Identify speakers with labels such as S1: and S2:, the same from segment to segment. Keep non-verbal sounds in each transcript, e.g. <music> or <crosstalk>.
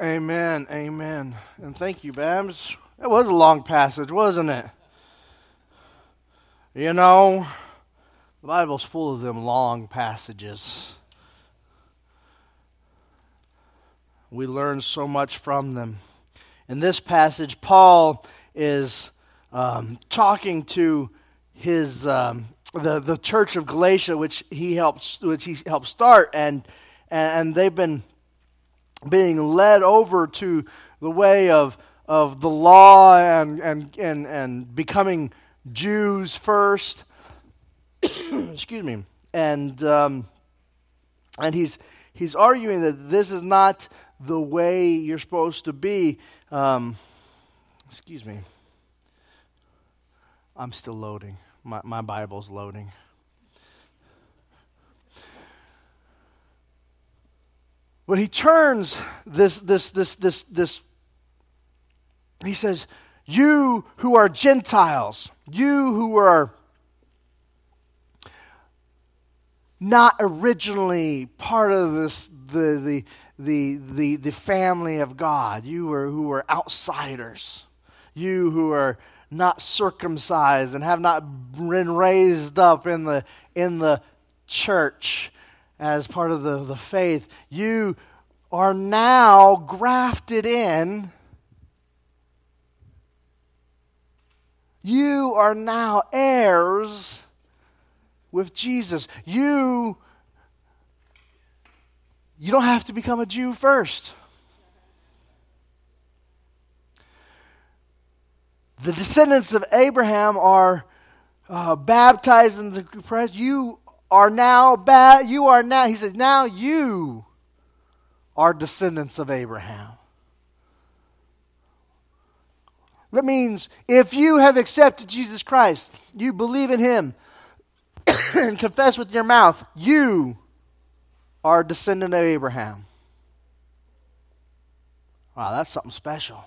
S1: Amen. Amen. And thank you, Babs. It was a long passage, wasn't it? You know, the Bible's full of them long passages. We learn so much from them. In this passage, Paul is um, talking to his um, the the church of Galatia, which he helped which he helped start, and and they've been being led over to the way of of the law and and and, and becoming Jews first. <coughs> Excuse me, and um, and he's he's arguing that this is not the way you're supposed to be. Um, excuse me. I'm still loading. My, my Bible's loading. But he turns this, this, this, this, this, he says, You who are Gentiles, you who are not originally part of this, the, the, the, the, the family of God, you are, who are outsiders, you who are not circumcised and have not been raised up in the, in the church as part of the, the faith, you are now grafted in. You are now heirs with Jesus. You you don't have to become a Jew first. The descendants of Abraham are uh, baptized in the Christ. You are now bad. You are now. He says, now you are descendants of Abraham. That means if you have accepted Jesus Christ, you believe in Him, <coughs> and confess with your mouth, you are a descendant of Abraham. Wow, that's something special.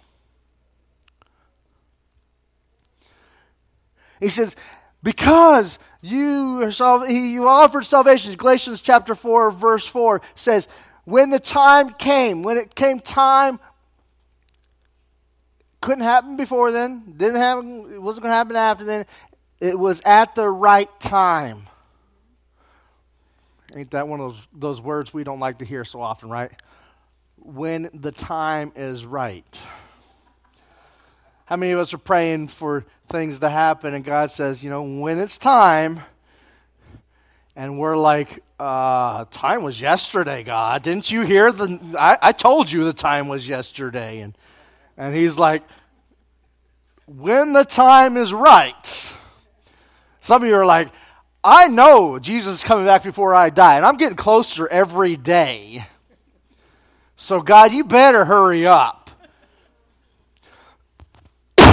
S1: He says, because you you offered salvation. Galatians chapter 4, verse 4 says, when the time came, when it came time, couldn't happen before then, didn't happen, it wasn't going to happen after then. It was at the right time. Ain't that one of those, those words we don't like to hear so often, right? When the time is right. How many of us are praying for things to happen and God says, you know, when it's time, and we're like, uh, time was yesterday, God. Didn't you hear the? I, I told you the time was yesterday, and and He's like, when the time is right. Some of you are like, I know Jesus is coming back before I die, and I'm getting closer every day. So God, you better hurry up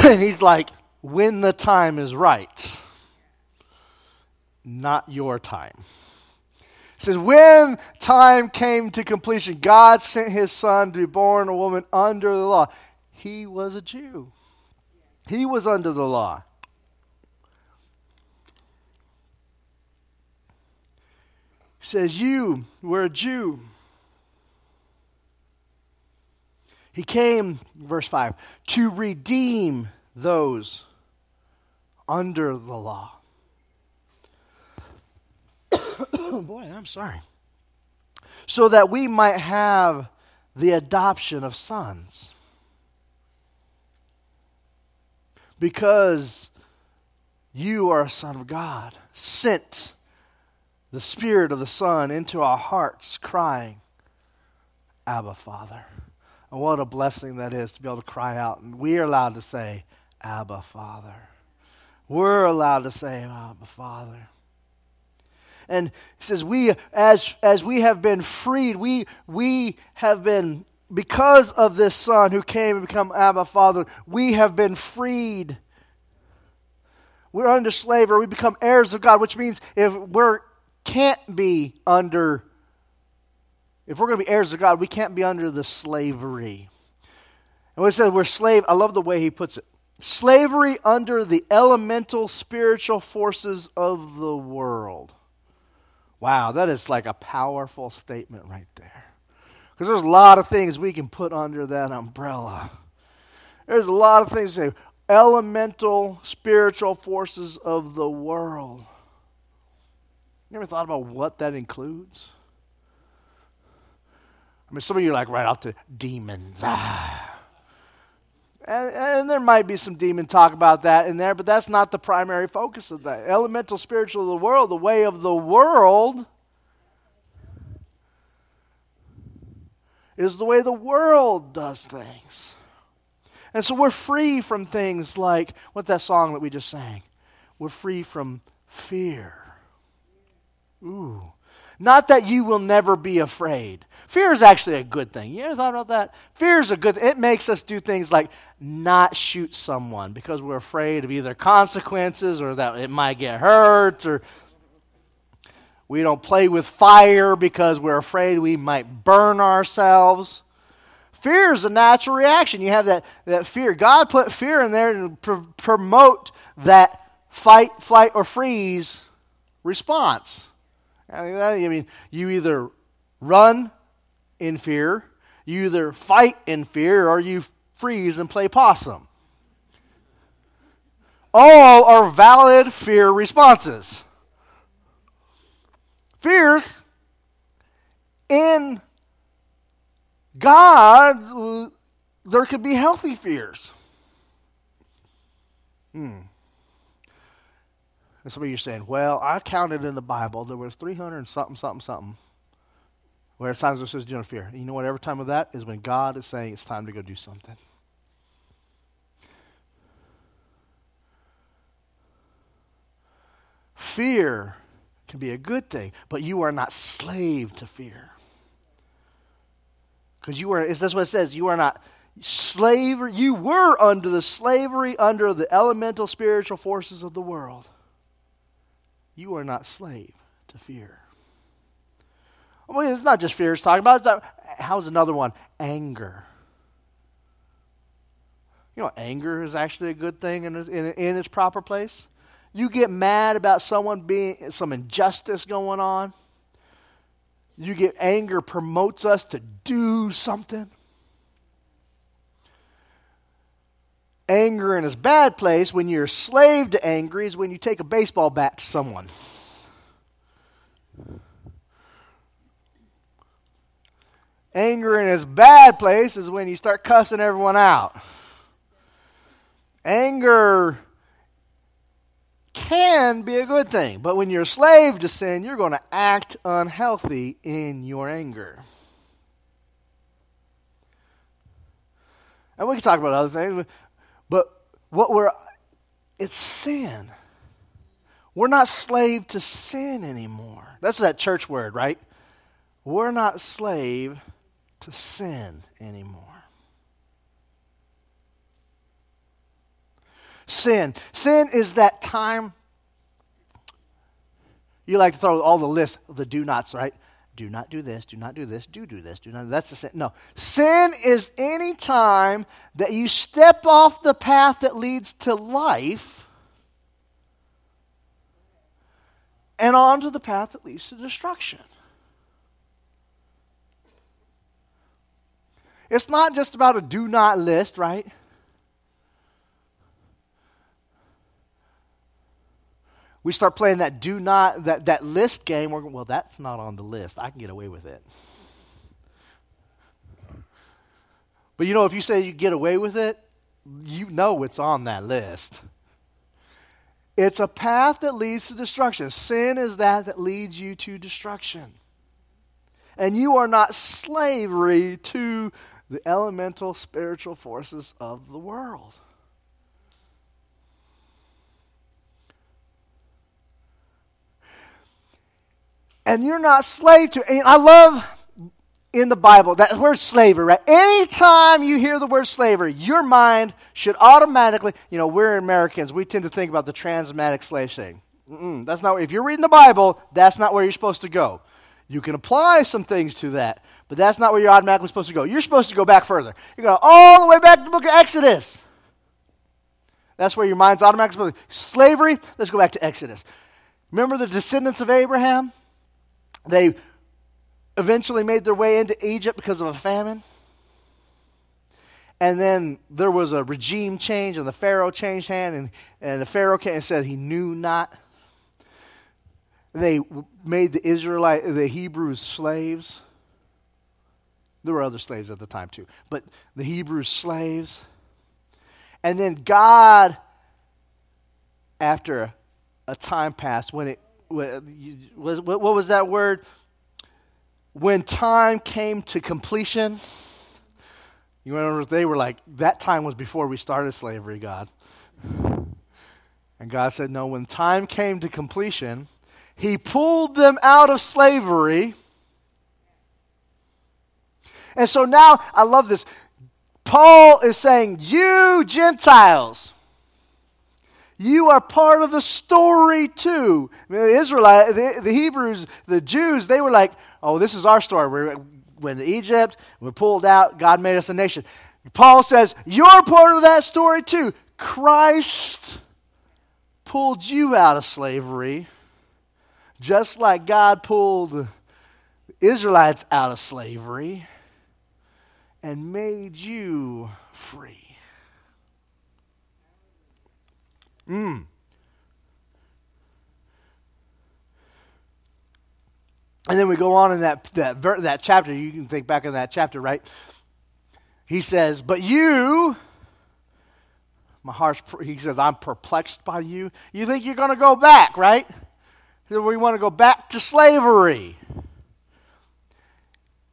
S1: <laughs> and he's like, when the time is right, not your time. He says, when time came to completion, God sent his son to be born a woman under the law. He was a Jew, he was under the law. He says, You were a Jew. He came, verse 5, to redeem those under the law. <coughs> Boy, I'm sorry. So that we might have the adoption of sons. Because you are a son of God, sent the Spirit of the Son into our hearts, crying, Abba, Father. And what a blessing that is to be able to cry out. And we are allowed to say, Abba, Father. We're allowed to say, Abba, Father. And he says, we, as, as we have been freed, we, we have been, because of this Son who came and become Abba, Father, we have been freed. We're under slavery. We become heirs of God, which means if we're can't be under, if we're going to be heirs of God, we can't be under the slavery. And when it says we're slave, I love the way he puts it slavery under the elemental spiritual forces of the world. Wow, that is like a powerful statement right there. Because there's a lot of things we can put under that umbrella. There's a lot of things say elemental spiritual forces of the world. You ever thought about what that includes? I mean, some of you are like right out to demons. Ah. And, and, there might be some demon talk about that in there, but that's not the primary focus of that. Elemental spiritual of the world, the way of the world, is the way the world does things. And so we're free from things like, what's that song that we just sang? We're free from fear. Ooh. Not that you will never be afraid. Fear is actually a good thing. You ever thought about that? Fear is a good It makes us do things like not shoot someone because we're afraid of either consequences or that it might get hurt or we don't play with fire because we're afraid we might burn ourselves. Fear is a natural reaction. You have that, that fear. God put fear in there to pr- promote that fight, flight, or freeze response. I mean, you either run in fear, you either fight in fear, or you freeze and play possum. All are valid fear responses. Fears in God, there could be healthy fears. Hmm. And some of you are saying, well, I counted in the Bible, there was 300 and something, something, something, where it times it says. And you know what? Every time of that is when God is saying it's time to go do something. Fear can be a good thing, but you are not slave to fear. Because you are, that's what it says, you are not slavery, you were under the slavery under the elemental spiritual forces of the world. You are not slave to fear. I mean, it's not just fear it's talking about. It's not, how's another one? Anger. You know, anger is actually a good thing in, in, in its proper place. You get mad about someone being, some injustice going on. You get anger promotes us to do something. Anger in its bad place, when you're a slave to anger, is when you take a baseball bat to someone. Anger in its bad place is when you start cussing everyone out. Anger can be a good thing, but when you're a slave to sin, you're going to act unhealthy in your anger. And we can talk about other things. What we're, it's sin. We're not slave to sin anymore. That's that church word, right? We're not slave to sin anymore. Sin. Sin is that time. You like to throw all the list of the do nots, right? Do not do this, do not do this, do do this, do not. That's the sin. No. Sin is any time that you step off the path that leads to life and onto the path that leads to destruction. It's not just about a do not list, right? We start playing that do not that, that list game. We're well that's not on the list. I can get away with it. But you know if you say you get away with it you know it's on that list. It's a path that leads to destruction. Sin is that that leads you to destruction. And you are not slavery to the elemental spiritual forces of the world and you're not slave to. And I love in the Bible that word slavery, right? Anytime you hear the word slavery, your mind should automatically, you know, we're Americans, we tend to think about the transatlantic slave thing. that's not, if you're reading the Bible, that's not where you're supposed to go. You can apply some things to that, but that's not where you're automatically supposed to go. You're supposed to go back further. You go all the way back to the book of Exodus. That's where your mind's automatically. Slavery, let's go back to Exodus. Remember the descendants of Abraham? They eventually made their way into Egypt because of a famine. And then there was a regime change, and the Pharaoh changed hand, and, and the Pharaoh came and said he knew not. They made the Israelite, the Hebrews slaves. There were other slaves at the time too, but the Hebrews slaves. And then God, after a time passed, when it what was that word? When time came to completion you remember they were like, that time was before we started slavery, God. And God said, no, when time came to completion, He pulled them out of slavery. And so now, I love this. Paul is saying, You Gentiles, you are part of the story too. the Israelites, the, the Hebrews, the Jews, they were like, Oh, this is our story. We're, went to Egypt, we pulled out, God made us a nation. Paul says, You're part of that story too. Christ pulled you out of slavery, just like God pulled Israelites out of slavery and made you free. Mm. And then we go on in that, that, that chapter. You can think back in that chapter, right? He says, But you, my heart's, he says, I'm perplexed by you. You think you're going to go back, right? We want to go back to slavery.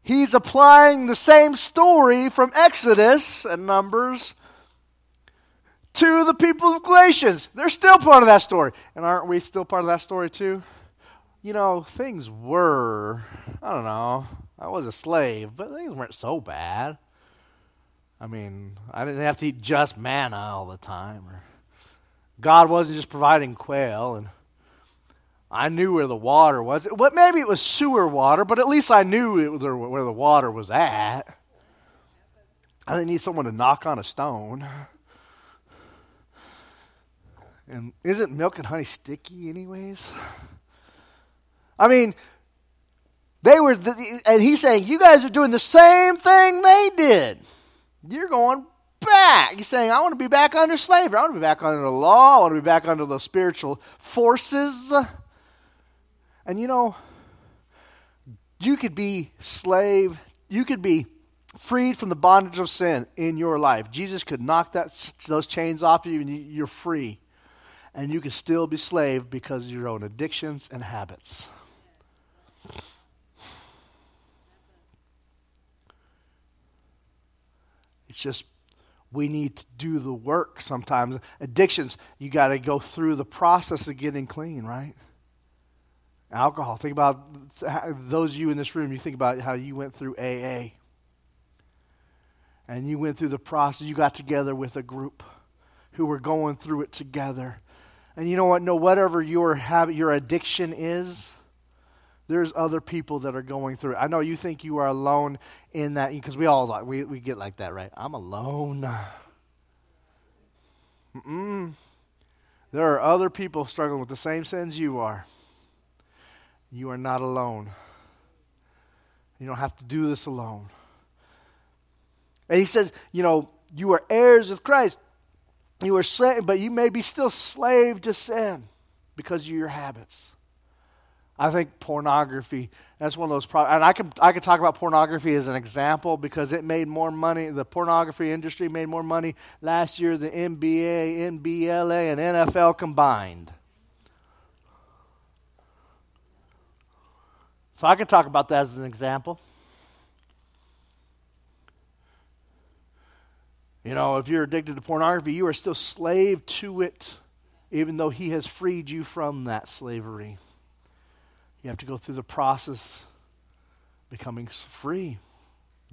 S1: He's applying the same story from Exodus and Numbers to the people of Galatians. They're still part of that story. And aren't we still part of that story too? you know, things were, I don't know, I was a slave, but things weren't so bad. I mean, I didn't have to eat just manna all the time. Or God wasn't just providing quail, and I knew where the water was. Well, maybe it was sewer water, but at least I knew where the water was at. I didn't need someone to knock on a stone. And isn't milk and honey sticky, anyways? I mean, they were, and he's saying, you guys are doing the same thing they did. You're going back. He's saying, I want to be back under slavery. I want to be back under the law. I want to be back under the spiritual forces. And you know, you could be slave, you could be freed from the bondage of sin in your life. Jesus could knock that, those chains off you and you're free. And you can still be slave because of your own addictions and habits. It's just we need to do the work sometimes. Addictions, you got to go through the process of getting clean, right? Alcohol. Think about those of you in this room, you think about how you went through AA. And you went through the process. You got together with a group who were going through it together. And you know what? No, whatever your habit, your addiction is, there's other people that are going through it. I know you think you are alone in that because we all like we, we get like that, right? I'm alone. Mm-mm. There are other people struggling with the same sins you are. You are not alone. You don't have to do this alone. And he says, you know, you are heirs of Christ. You are saved, but you may be still slave to sin because of your habits. I think pornography, that's one of those problems. And I can, I can talk about pornography as an example because it made more money, the pornography industry made more money last year than the NBA, NBLA, and NFL combined. So I can talk about that as an example. You know, if you're addicted to pornography, you are still slave to it, even though He has freed you from that slavery. You have to go through the process becoming free,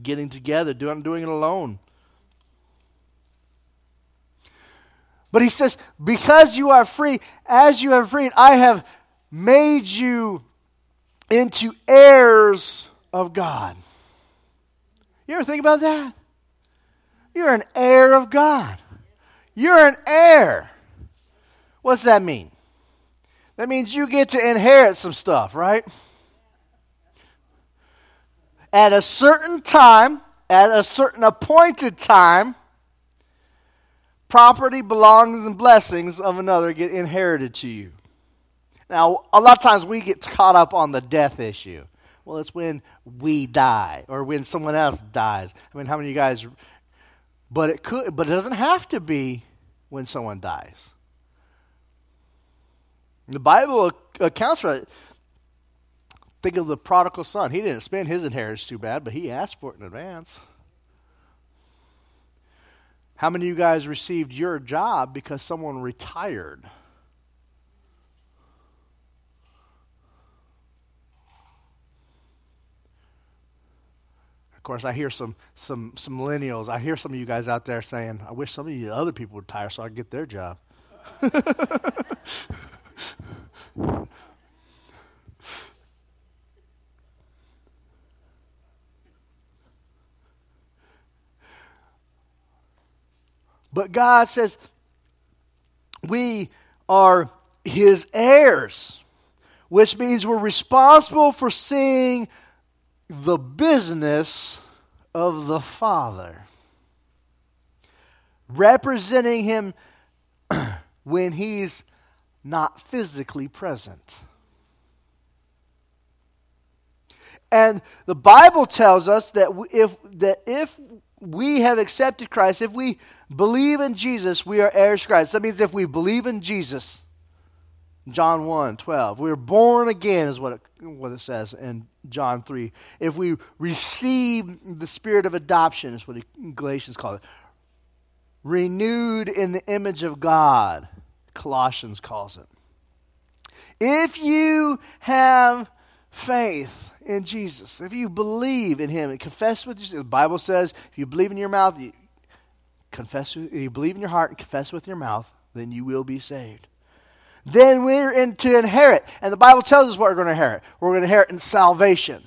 S1: getting together, doing, doing it alone. But he says, because you are free, as you have freed, I have made you into heirs of God. You ever think about that? You're an heir of God. You're an heir. What's that mean? That means you get to inherit some stuff, right? at a certain time, at a certain appointed time, property, belongings, and blessings of another get inherited to you. Now, a lot of times we get caught up on the death issue. Well, it's when we die or when someone else dies. I mean, how many of you guys? But it could, but it doesn't have to be when someone dies. The Bible accounts for it. Think of the prodigal son. He didn't spend his inheritance too bad, but he asked for it in advance. How many of you guys received your job because someone retired? Course, I hear some, some, some millennials. I hear some of you guys out there saying, I wish some of you other people would retire so I could get their job. <laughs> But God says, we are his heirs, which means we're responsible for seeing the business of the Father, representing him <clears throat> when he's not physically present. And the Bible tells us that if, that if we have accepted Christ, if we believe in Jesus, we are heirs of Christ. That means if we believe in Jesus, John 1 12, we are born again, is what it, what it says in John 3. If we receive the spirit of adoption, is what Galatians call it, renewed in the image of God, Colossians calls it. If you have faith, in Jesus, if you believe in Him and confess with your the Bible says if you believe in your mouth, you confess, you believe in your heart and confess with your mouth, then you will be saved. Then we're in to inherit, and the Bible tells us what we're going to inherit. We're going to inherit in salvation.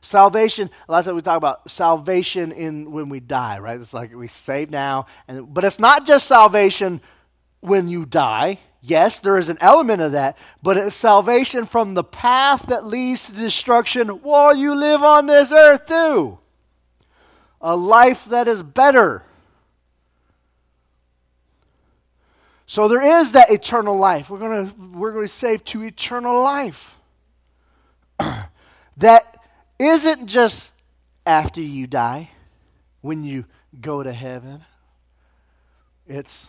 S1: Salvation, a lot of times we talk about salvation in when we die, right? It's like we save now, and but it's not just salvation when you die. Yes, there is an element of that, but it's salvation from the path that leads to destruction while you live on this earth, too. A life that is better. So there is that eternal life. We're going we're going to save to eternal life. <clears throat> that isn't just after you die, when you go to heaven. It's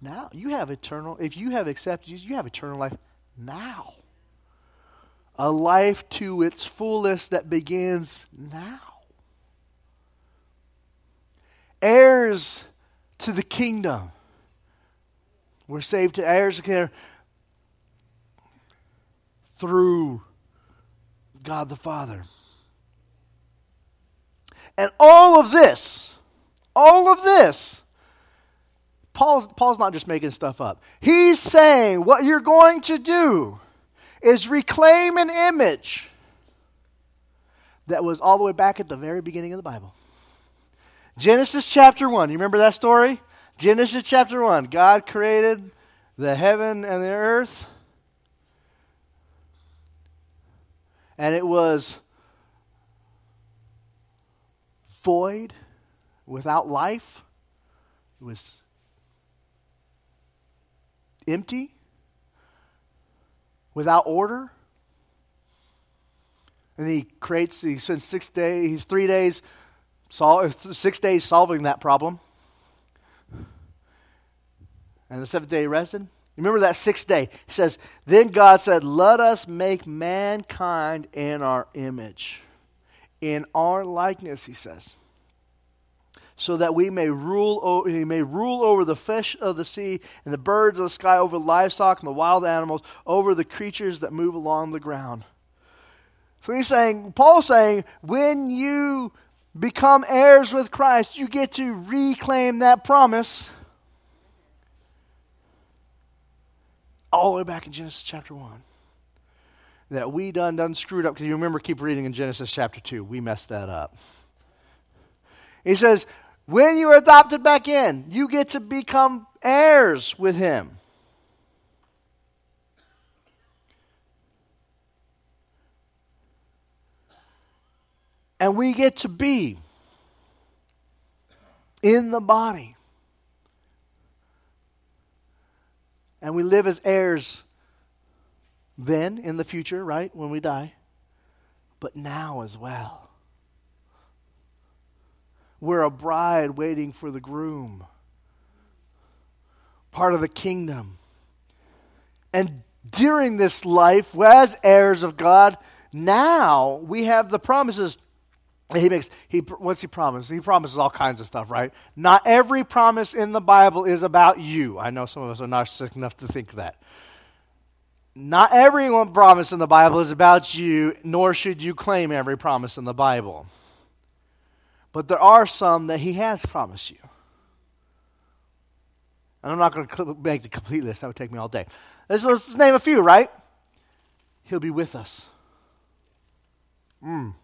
S1: now. You have eternal, if you have accepted Jesus, you have eternal life now. A life to its fullest that begins now. Heirs to the kingdom. We're saved to heirs through God the Father. And all of this, all of this Paul's, Paul's not just making stuff up. He's saying what you're going to do is reclaim an image that was all the way back at the very beginning of the Bible. Genesis chapter 1. You remember that story? Genesis chapter 1. God created the heaven and the earth. And it was void, without life. It was empty, without order. And he creates, he spends six days, he's three days, sol- six days solving that problem. And the seventh day he rested. Remember that sixth day? He says, Then God said, Let us make mankind in our image, in our likeness, he says so that we may rule, he may rule over the fish of the sea and the birds of the sky, over livestock and the wild animals, over the creatures that move along the ground. So he's saying, Paul's saying, when you become heirs with Christ, you get to reclaim that promise all the way back in Genesis chapter 1. That we done done screwed up. Because you remember, keep reading in Genesis chapter 2. We messed that up. He says, when you are adopted back in, you get to become heirs with him. And we get to be in the body. And we live as heirs then in the future, right? When we die. But now as well. We're a bride waiting for the groom, part of the kingdom. And during this life, as heirs of God, now we have the promises he makes he what's he promise? He promises all kinds of stuff right? Not every promise in the bible is about you. I know some of us are narcissistic enough to think that. Not every one promise in the bible is about you nor should you claim every promise in the bible. But there are some that he has promised you. And i'm not going to make the complete list that would take me all day. Let's, let's name a few right? He'll be with us. Mm.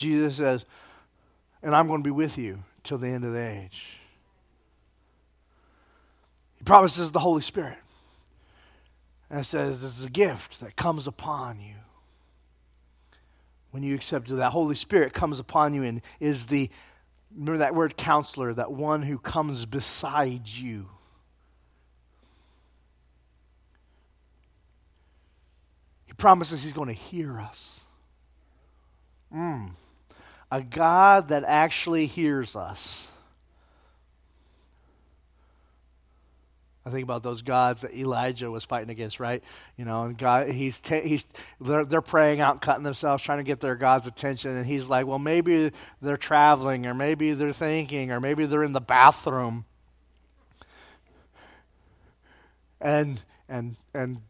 S1: Jesus says, and I'm going to be with you till the end of the age. He promises the Holy Spirit. And it says it's a gift that comes upon you. When you accept that Holy Spirit comes upon you and is the remember that word counselor, that one who comes beside you. He promises he's going to hear us. Mm. A God that actually hears us. I think about those gods that Elijah was fighting against, right? You know, and God, he's he's they're, they're praying out, cutting themselves, trying to get their God's attention, and he's like, well, maybe they're traveling, or maybe they're thinking, or maybe they're in the bathroom, and and and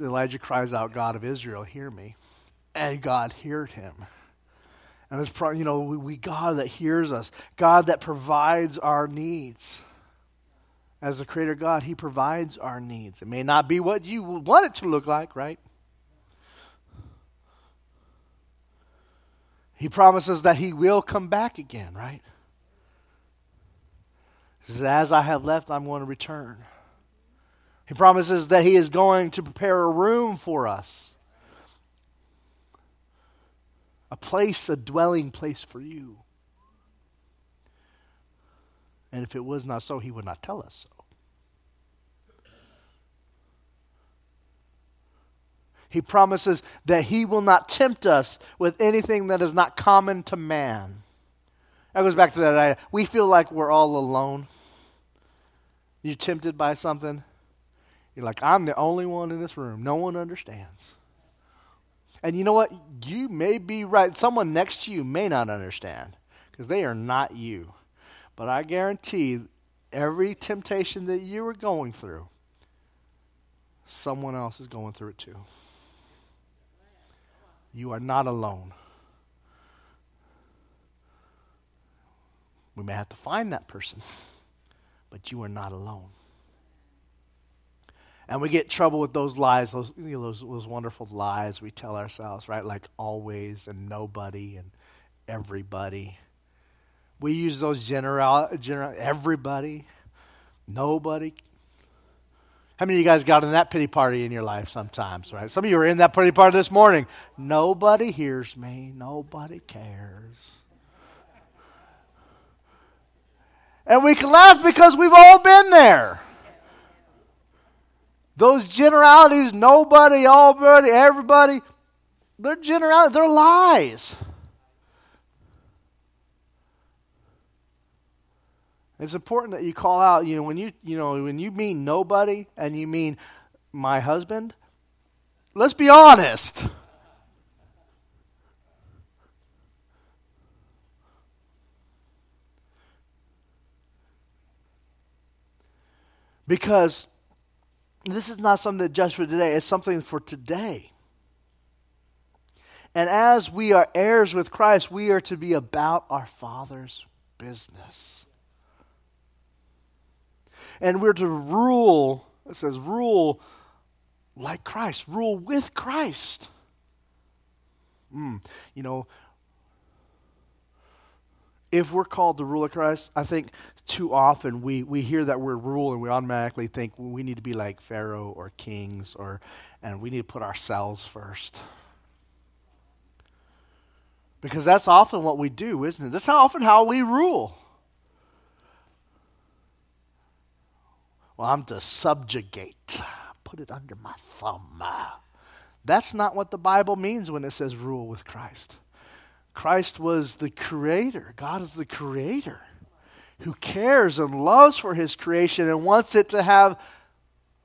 S1: Elijah cries out, God of Israel, hear me, and God heard him. And it's probably, you know, we, we, God that hears us, God that provides our needs. As the creator God, He provides our needs. It may not be what you want it to look like, right? He promises that He will come back again, right? He says, As I have left, I'm going to return. He promises that He is going to prepare a room for us a place, a dwelling place for you. And if it was not so, he would not tell us so. He promises that he will not tempt us with anything that is not common to man. That goes back to that idea. We feel like we're all alone. You're tempted by something. You're like, I'm the only one in this room. No one understands. And you know what? You may be right. Someone next to you may not understand because they are not you. But I guarantee every temptation that you are going through, someone else is going through it too. You are not alone. We may have to find that person, but you are not alone. And we get trouble with those lies, those, you know, those, those wonderful lies we tell ourselves, right? Like always and nobody and everybody. We use those general, general everybody, nobody. How many of you guys got in that pity party in your life sometimes, right? Some of you are in that pity party this morning. Nobody hears me. Nobody cares. And we can laugh because we've all been there. Those generalities, nobody, everybody, everybody, they're generalities, they're lies. It's important that you call out, you know, when you you know, when you mean nobody and you mean my husband, let's be honest. Because this is not something that just for today, it's something for today. And as we are heirs with Christ, we are to be about our Father's business. And we're to rule, it says, rule like Christ, rule with Christ. Mm, you know, if we're called to rule of Christ, I think too often we, we hear that word rule and we automatically think we need to be like Pharaoh or kings or and we need to put ourselves first. Because that's often what we do, isn't it? That's how often how we rule. Well, I'm to subjugate, put it under my thumb. That's not what the Bible means when it says rule with Christ. Christ was the creator. God is the creator who cares and loves for his creation and wants it to have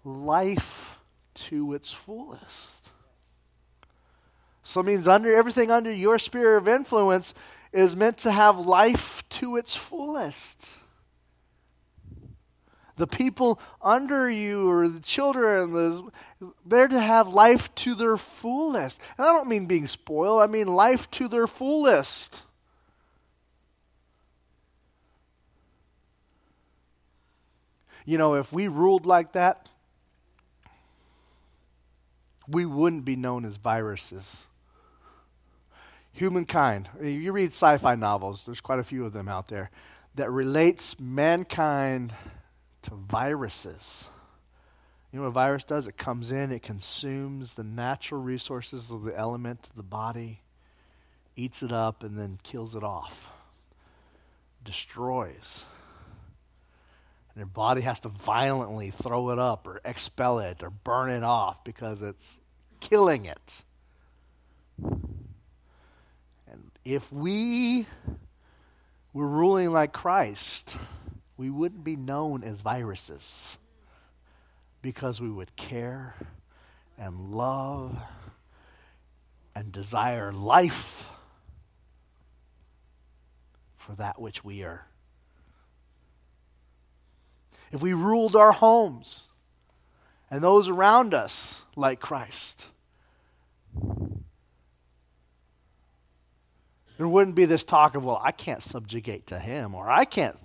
S1: life to its fullest. So it means under everything under your sphere of influence is meant to have life to its fullest. The people under you or the children, the, they're to have life to their fullest. And I don't mean being spoiled, I mean life to their fullest. You know, if we ruled like that, we wouldn't be known as viruses. Humankind, you read sci fi novels, there's quite a few of them out there, that relates mankind to viruses. You know what a virus does? It comes in, it consumes the natural resources of the element the body, eats it up, and then kills it off, destroys. Their body has to violently throw it up or expel it or burn it off because it's killing it. And if we were ruling like Christ, we wouldn't be known as viruses because we would care and love and desire life for that which we are. If we ruled our homes and those around us like Christ, there wouldn't be this talk of, well, I can't subjugate to him or I can't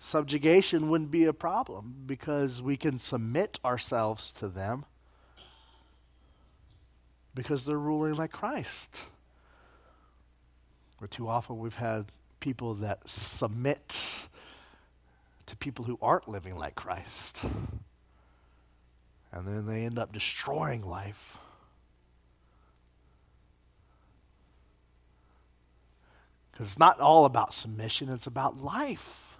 S1: subjugation wouldn't be a problem because we can submit ourselves to them because they're ruling like Christ. Or too often we've had people that submit to people who aren't living like Christ. And then they end up destroying life. Because it's not all about submission, it's about life.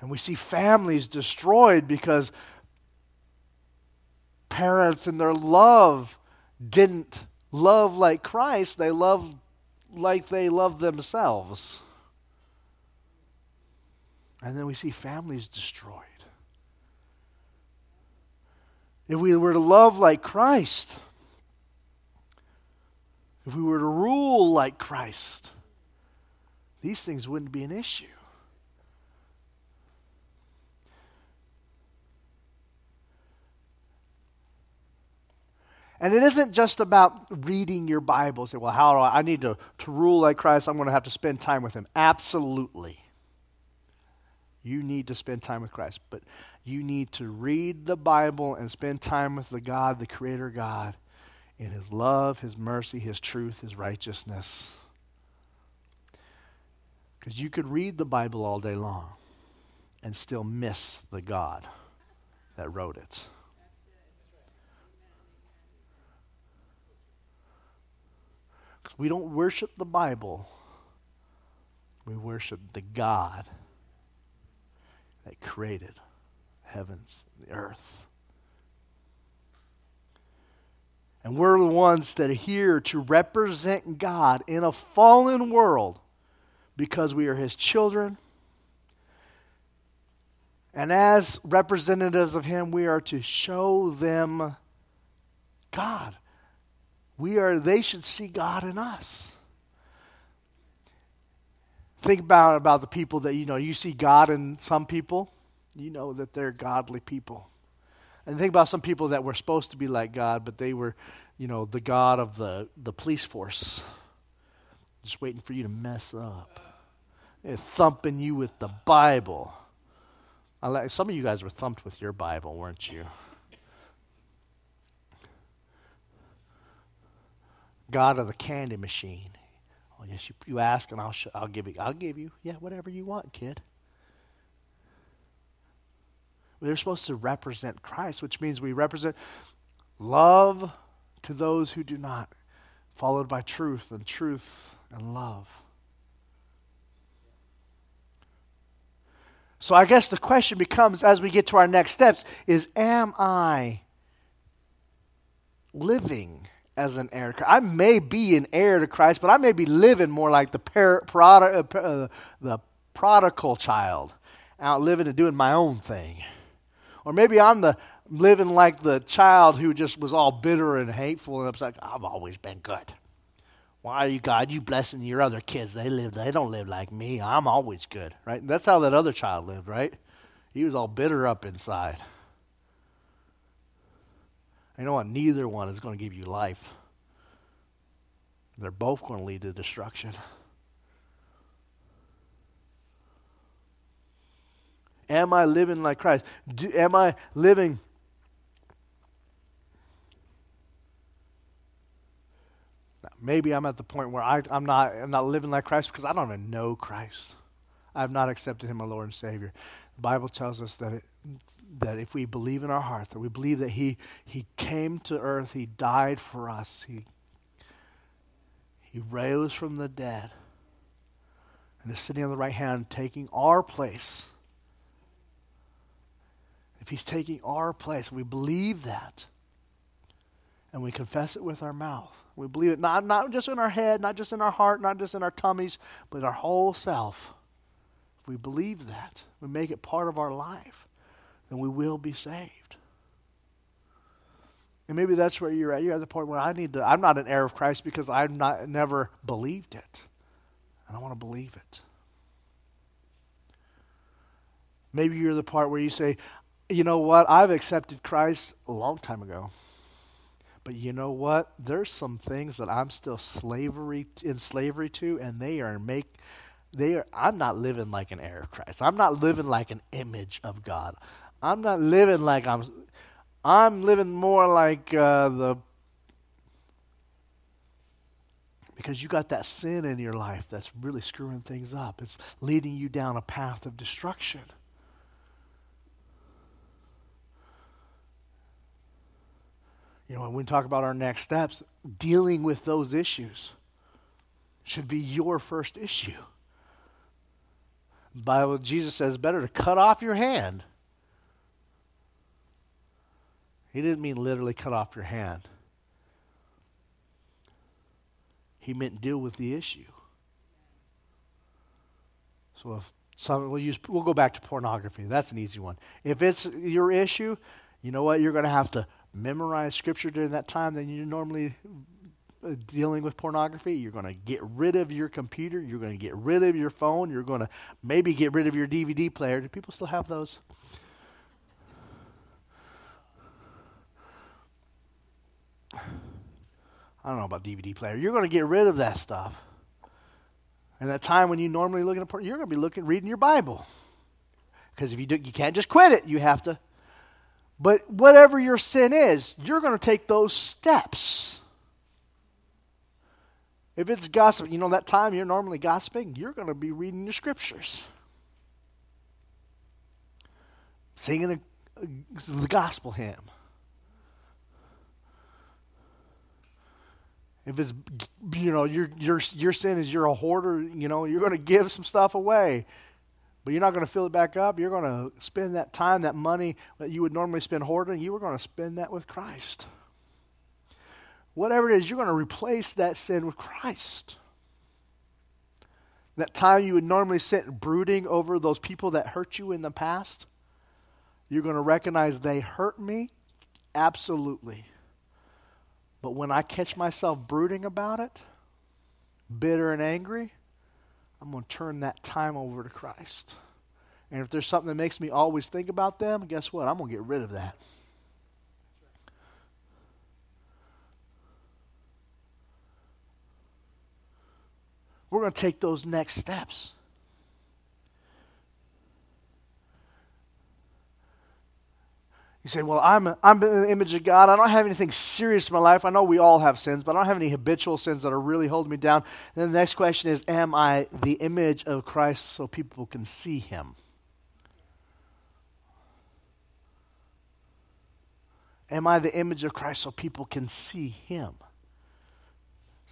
S1: And we see families destroyed because parents in their love didn't love like Christ, they loved like they love themselves. And then we see families destroyed. If we were to love like Christ, if we were to rule like Christ, these things wouldn't be an issue. And it isn't just about reading your Bible. Say, well, how do I, I need to, to rule like Christ? I'm going to have to spend time with him. Absolutely. You need to spend time with Christ. But you need to read the Bible and spend time with the God, the Creator God, in his love, his mercy, his truth, his righteousness. Because you could read the Bible all day long and still miss the God that wrote it. We don't worship the Bible, we worship the God that created heavens, the earth. And we're the ones that are here to represent God in a fallen world because we are His children. And as representatives of Him, we are to show them God we are they should see God in us. Think about about the people that you know you see God in some people, you know that they're godly people. And think about some people that were supposed to be like God, but they were, you know, the God of the, the police force. Just waiting for you to mess up. They're thumping you with the Bible. I like, some of you guys were thumped with your Bible, weren't you? God of the candy machine. Oh yes, you, you ask and I'll sh- I'll give you. I'll give you. Yeah, whatever you want, kid. We're supposed to represent Christ, which means we represent love to those who do not, followed by truth and truth and love. So I guess the question becomes as we get to our next steps is am I living as an heir? I may be an heir to Christ, but I may be living more like the prod- uh, the prodigal child, out living and doing my own thing. Or maybe I'm the living like the child who just was all bitter and hateful and upset. I've always been good. Why are you God? You blessing your other kids? They live. They don't live like me. I'm always good, right? That's how that other child lived, right? He was all bitter up inside. You know what? Neither one is going to give you life. They're both going to lead to destruction. Am I living like Christ? Do, am I living maybe I'm at the point where I, am not, I'm not living like Christ because I don't even know Christ. I have not accepted him as Lord and Savior. The Bible tells us that, it, that if we believe in our heart, that we believe that he, he came to earth, He died for us, He, he rose from the dead, and is sitting on the right hand taking our place. If He's taking our place, we believe that, and we confess it with our mouth we believe it not, not just in our head, not just in our heart, not just in our tummies, but our whole self. If we believe that, we make it part of our life, then we will be saved. And maybe that's where you're at. You're at the point where I need to, I'm not an heir of Christ because I've not, never believed it. And I want to believe it. Maybe you're the part where you say, you know what, I've accepted Christ a long time ago. But you know what? There's some things that I'm still slavery in slavery to, and they are make they are. I'm not living like an heir of Christ. I'm not living like an image of God. I'm not living like I'm. I'm living more like uh, the because you got that sin in your life that's really screwing things up. It's leading you down a path of destruction. you know, when we talk about our next steps, dealing with those issues should be your first issue. Bible Jesus says better to cut off your hand. He didn't mean literally cut off your hand. He meant deal with the issue. So if some we'll use we'll go back to pornography. That's an easy one. If it's your issue, you know what? You're going to have to memorize scripture during that time than you're normally uh, dealing with pornography. You're going to get rid of your computer. You're going to get rid of your phone. You're going to maybe get rid of your DVD player. Do people still have those? I don't know about DVD player. You're going to get rid of that stuff. And that time when you normally look at a porn, you're going to be looking, reading your Bible. Because if you do, you can't just quit it. You have to but whatever your sin is, you're going to take those steps. If it's gossip, you know, that time you're normally gossiping, you're going to be reading your scriptures, singing a, the gospel hymn. If it's, you know, your, your, your sin is you're a hoarder, you know, you're going to give some stuff away. But you're not going to fill it back up. You're going to spend that time, that money that you would normally spend hoarding, you were going to spend that with Christ. Whatever it is, you're going to replace that sin with Christ. That time you would normally sit brooding over those people that hurt you in the past, you're going to recognize they hurt me? Absolutely. But when I catch myself brooding about it, bitter and angry, I'm going to turn that time over to Christ. And if there's something that makes me always think about them, guess what? I'm going to get rid of that. We're going to take those next steps. You say, Well, I'm, I'm in the image of God. I don't have anything serious in my life. I know we all have sins, but I don't have any habitual sins that are really holding me down. And then the next question is Am I the image of Christ so people can see him? Am I the image of Christ so people can see him?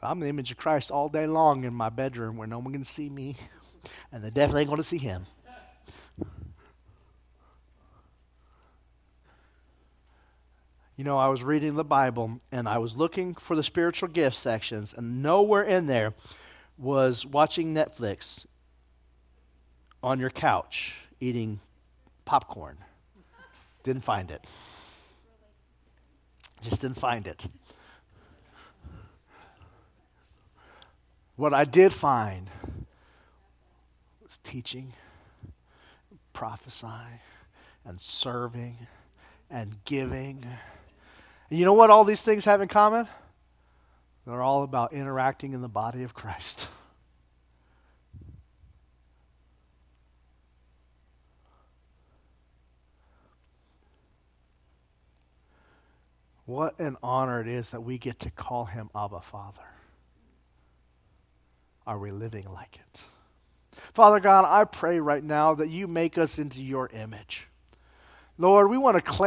S1: So I'm the image of Christ all day long in my bedroom where no one can see me, <laughs> and they definitely ain't going to see him. You know, I was reading the Bible and I was looking for the spiritual gift sections, and nowhere in there was watching Netflix on your couch eating popcorn. Didn't find it. Just didn't find it. What I did find was teaching, prophesying, and serving, and giving. And you know what all these things have in common? They're all about interacting in the body of Christ. What an honor it is that we get to call him Abba Father. Are we living like it? Father God, I pray right now that you make us into your image. Lord, we want to claim.